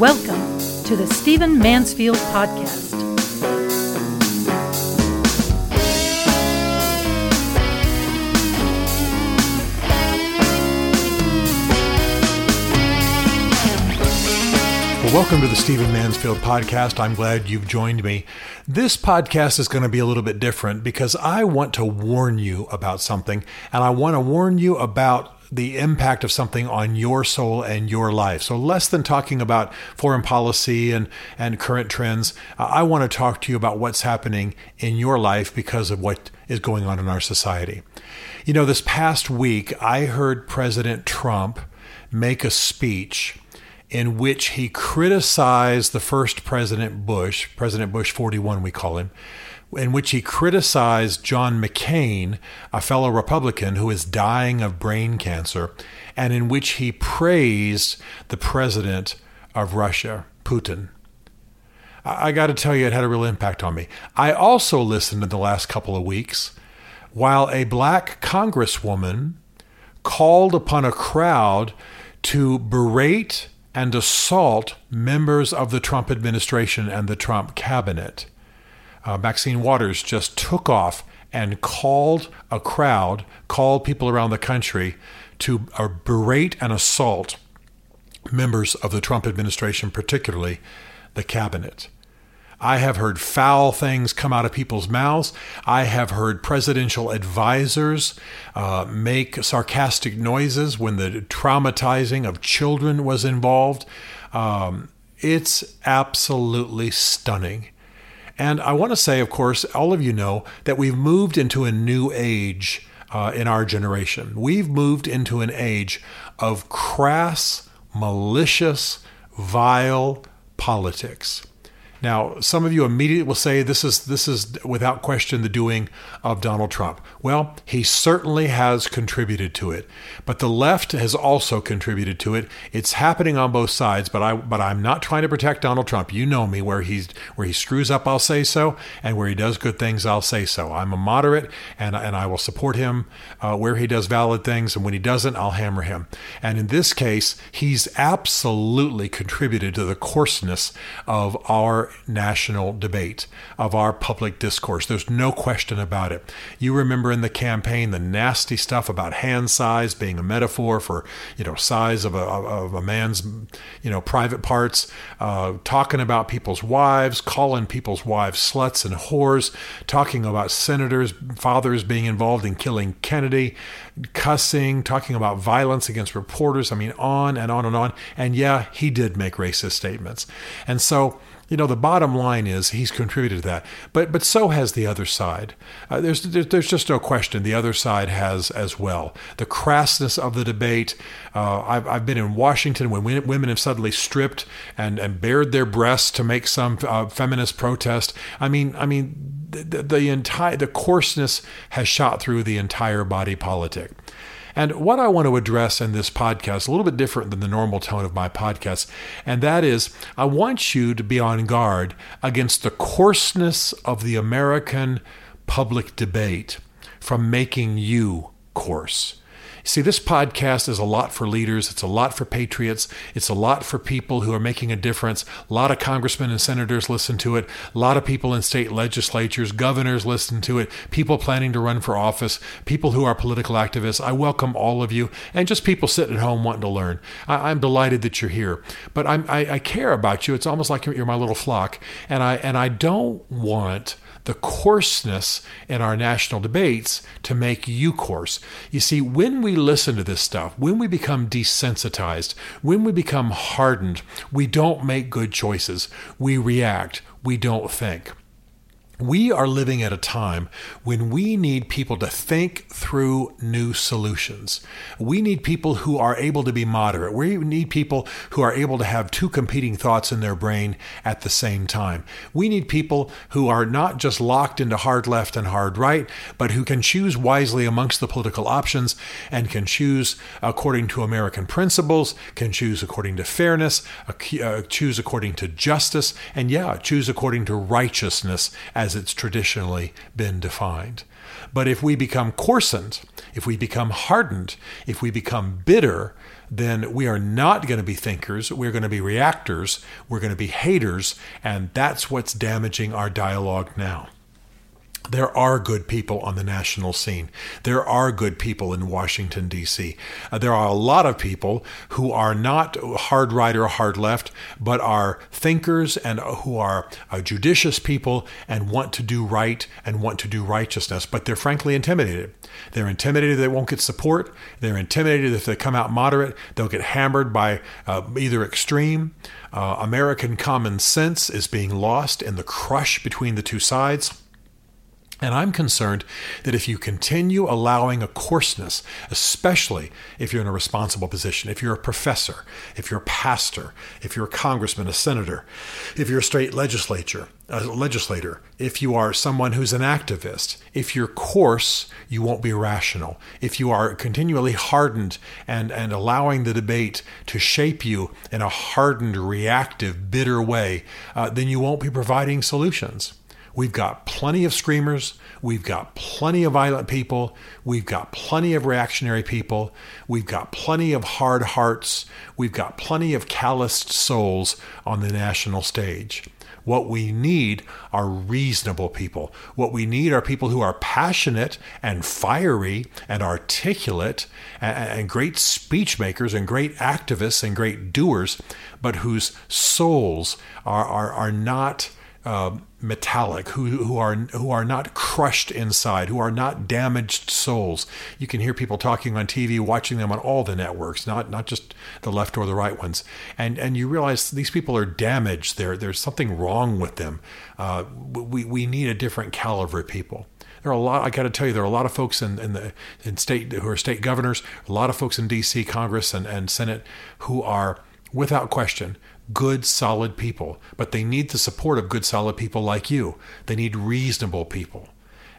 Welcome to the Stephen Mansfield Podcast. Well, welcome to the Stephen Mansfield podcast. I'm glad you've joined me. This podcast is going to be a little bit different because I want to warn you about something, and I want to warn you about the impact of something on your soul and your life. So, less than talking about foreign policy and, and current trends, uh, I want to talk to you about what's happening in your life because of what is going on in our society. You know, this past week, I heard President Trump make a speech in which he criticized the first President Bush, President Bush 41, we call him, in which he criticized John McCain, a fellow Republican who is dying of brain cancer, and in which he praised the president of Russia, Putin. I got to tell you, it had a real impact on me. I also listened in the last couple of weeks while a black congresswoman called upon a crowd to berate and assault members of the Trump administration and the Trump cabinet. Uh, Maxine Waters just took off and called a crowd, called people around the country to uh, berate and assault members of the Trump administration, particularly the cabinet. I have heard foul things come out of people's mouths. I have heard presidential advisors uh, make sarcastic noises when the traumatizing of children was involved. Um, it's absolutely stunning. And I want to say, of course, all of you know that we've moved into a new age uh, in our generation. We've moved into an age of crass, malicious, vile politics. Now, some of you immediately will say this is this is without question the doing of Donald Trump. Well, he certainly has contributed to it, but the left has also contributed to it. It's happening on both sides, but I but I'm not trying to protect Donald Trump. You know me where he's where he screws up, I'll say so, and where he does good things, I'll say so. I'm a moderate, and and I will support him uh, where he does valid things, and when he doesn't, I'll hammer him. And in this case, he's absolutely contributed to the coarseness of our national debate, of our public discourse. There's no question about it. You remember in the campaign the nasty stuff about hand size being a metaphor for, you know, size of a, of a man's, you know, private parts, uh, talking about people's wives, calling people's wives sluts and whores, talking about senators, fathers being involved in killing Kennedy, cussing, talking about violence against reporters. I mean, on and on and on. And yeah, he did make racist statements. And so, you know, the bottom line is he's contributed to that. But but so has the other side. Uh, there's there's just no question the other side has as well. The crassness of the debate. Uh, I've I've been in Washington when women have suddenly stripped and and bared their breasts to make some uh, feminist protest. I mean I mean the, the entire the coarseness has shot through the entire body politic. And what I want to address in this podcast, a little bit different than the normal tone of my podcast, and that is I want you to be on guard against the coarseness of the American public debate from making you coarse. See, this podcast is a lot for leaders. It's a lot for patriots. It's a lot for people who are making a difference. A lot of congressmen and senators listen to it. A lot of people in state legislatures, governors listen to it. People planning to run for office, people who are political activists. I welcome all of you, and just people sitting at home wanting to learn. I, am delighted that you're here, but I, I care about you. It's almost like you're my little flock, and I and I don't want the coarseness in our national debates to make you coarse. You see, when we listen to this stuff, when we become desensitized, when we become hardened, we don't make good choices. We react. We don't think. We are living at a time when we need people to think through new solutions. We need people who are able to be moderate. We need people who are able to have two competing thoughts in their brain at the same time. We need people who are not just locked into hard left and hard right, but who can choose wisely amongst the political options and can choose according to American principles, can choose according to fairness, uh, choose according to justice, and yeah, choose according to righteousness as as it's traditionally been defined. But if we become coarsened, if we become hardened, if we become bitter, then we are not going to be thinkers. We're going to be reactors. We're going to be haters. And that's what's damaging our dialogue now there are good people on the national scene. There are good people in Washington, D.C. Uh, there are a lot of people who are not hard right or hard left, but are thinkers and who are uh, judicious people and want to do right and want to do righteousness, but they're frankly intimidated. They're intimidated they won't get support. They're intimidated if they come out moderate, they'll get hammered by uh, either extreme. Uh, American common sense is being lost in the crush between the two sides. And I'm concerned that if you continue allowing a coarseness, especially if you're in a responsible position, if you're a professor, if you're a pastor, if you're a congressman, a senator, if you're a state legislature, a legislator, if you are someone who's an activist, if you're coarse, you won't be rational. If you are continually hardened and, and allowing the debate to shape you in a hardened, reactive, bitter way, uh, then you won't be providing solutions. We've got plenty of screamers. We've got plenty of violent people. We've got plenty of reactionary people. We've got plenty of hard hearts. We've got plenty of calloused souls on the national stage. What we need are reasonable people. What we need are people who are passionate and fiery and articulate and, and great speech makers and great activists and great doers, but whose souls are, are, are not uh, metallic, who, who are who are not crushed inside, who are not damaged souls. You can hear people talking on TV, watching them on all the networks, not not just the left or the right ones, and and you realize these people are damaged. There there's something wrong with them. Uh, we we need a different caliber of people. There are a lot. I got to tell you, there are a lot of folks in, in the in state who are state governors, a lot of folks in D.C. Congress and, and Senate who are, without question, good, solid people, but they need the support of good, solid people like you. They need reasonable people.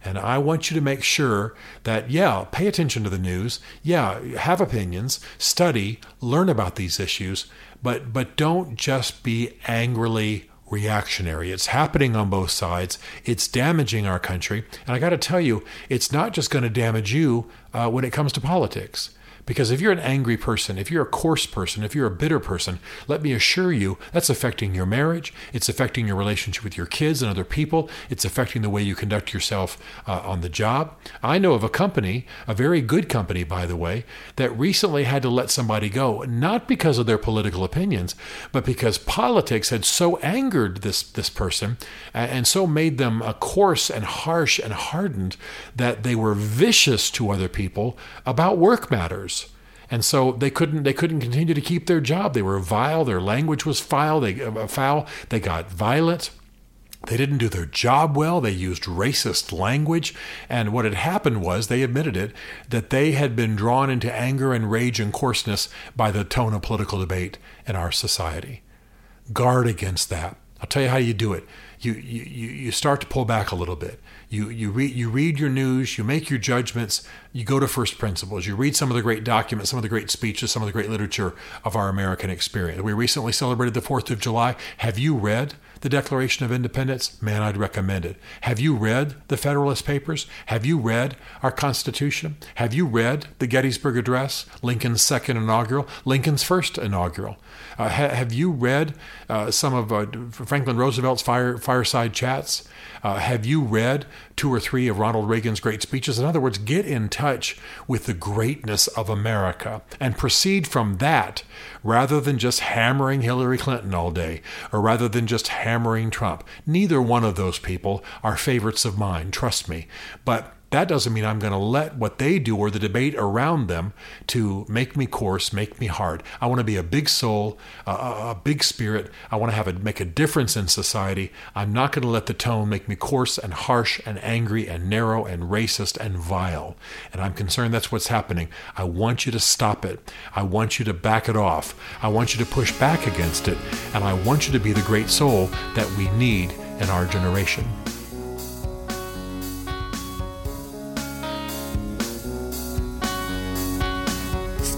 And I want you to make sure that, yeah, pay attention to the news. Yeah, have opinions, study, learn about these issues, but, but don't just be angrily reactionary. It's happening on both sides. It's damaging our country. And I got to tell you, it's not just going to damage you uh, when it comes to politics. Because if you're an angry person, if you're a coarse person, if you're a bitter person, let me assure you that's affecting your marriage. It's affecting your relationship with your kids and other people. It's affecting the way you conduct yourself uh, on the job. I know of a company, a very good company, by the way, that recently had to let somebody go, not because of their political opinions, but because politics had so angered this, this person and so made them uh, coarse and harsh and hardened that they were vicious to other people about work matters and so they couldn't they couldn't continue to keep their job. They were vile. Their language was foul. They uh, foul. They got violent. They didn't do their job well. They used racist language. And what had happened was, they admitted it, that they had been drawn into anger and rage and coarseness by the tone of political debate in our society. Guard against that. I'll tell you how you do it. You, you, you start to pull back a little bit. You, you, read, you read your news, you make your judgments, you go to first principles. You read some of the great documents, some of the great speeches, some of the great literature of our American experience. We recently celebrated the 4th of July. Have you read the Declaration of Independence? Man, I'd recommend it. Have you read the Federalist Papers? Have you read our Constitution? Have you read the Gettysburg Address, Lincoln's second inaugural, Lincoln's first inaugural? Uh, ha- have you read uh, some of uh, Franklin Roosevelt's fire- fireside chats? Uh, have you read two or three of Ronald Reagan's great speeches? In other words, get in touch with the greatness of America and proceed from that rather than just hammering Hillary Clinton all day or rather than just hammering Trump. Neither one of those people are favorites of mine, trust me. But that doesn't mean I'm going to let what they do or the debate around them to make me coarse, make me hard. I want to be a big soul, a, a, big spirit. I want to have a, make a difference in society. I'm not going to let the tone make me coarse and harsh and angry and narrow and racist and vile. And I'm concerned that's what's happening. I want you to stop it. I want you to back it off. I want you to push back against it. And I want you to be the great soul that we need in our generation.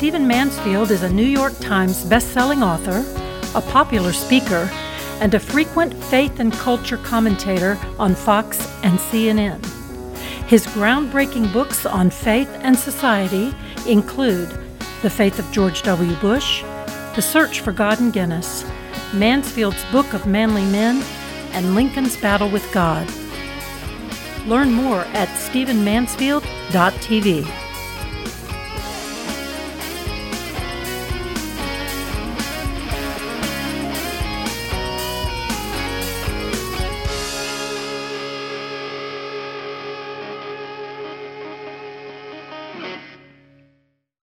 Stephen Mansfield is a New York Times bestselling author, a popular speaker, and a frequent faith and culture commentator on Fox and CNN. His groundbreaking books on faith and society include The Faith of George W. Bush, The Search for God in Guinness, Mansfield's Book of Manly Men, and Lincoln's Battle with God. Learn more at stephenmansfield.tv.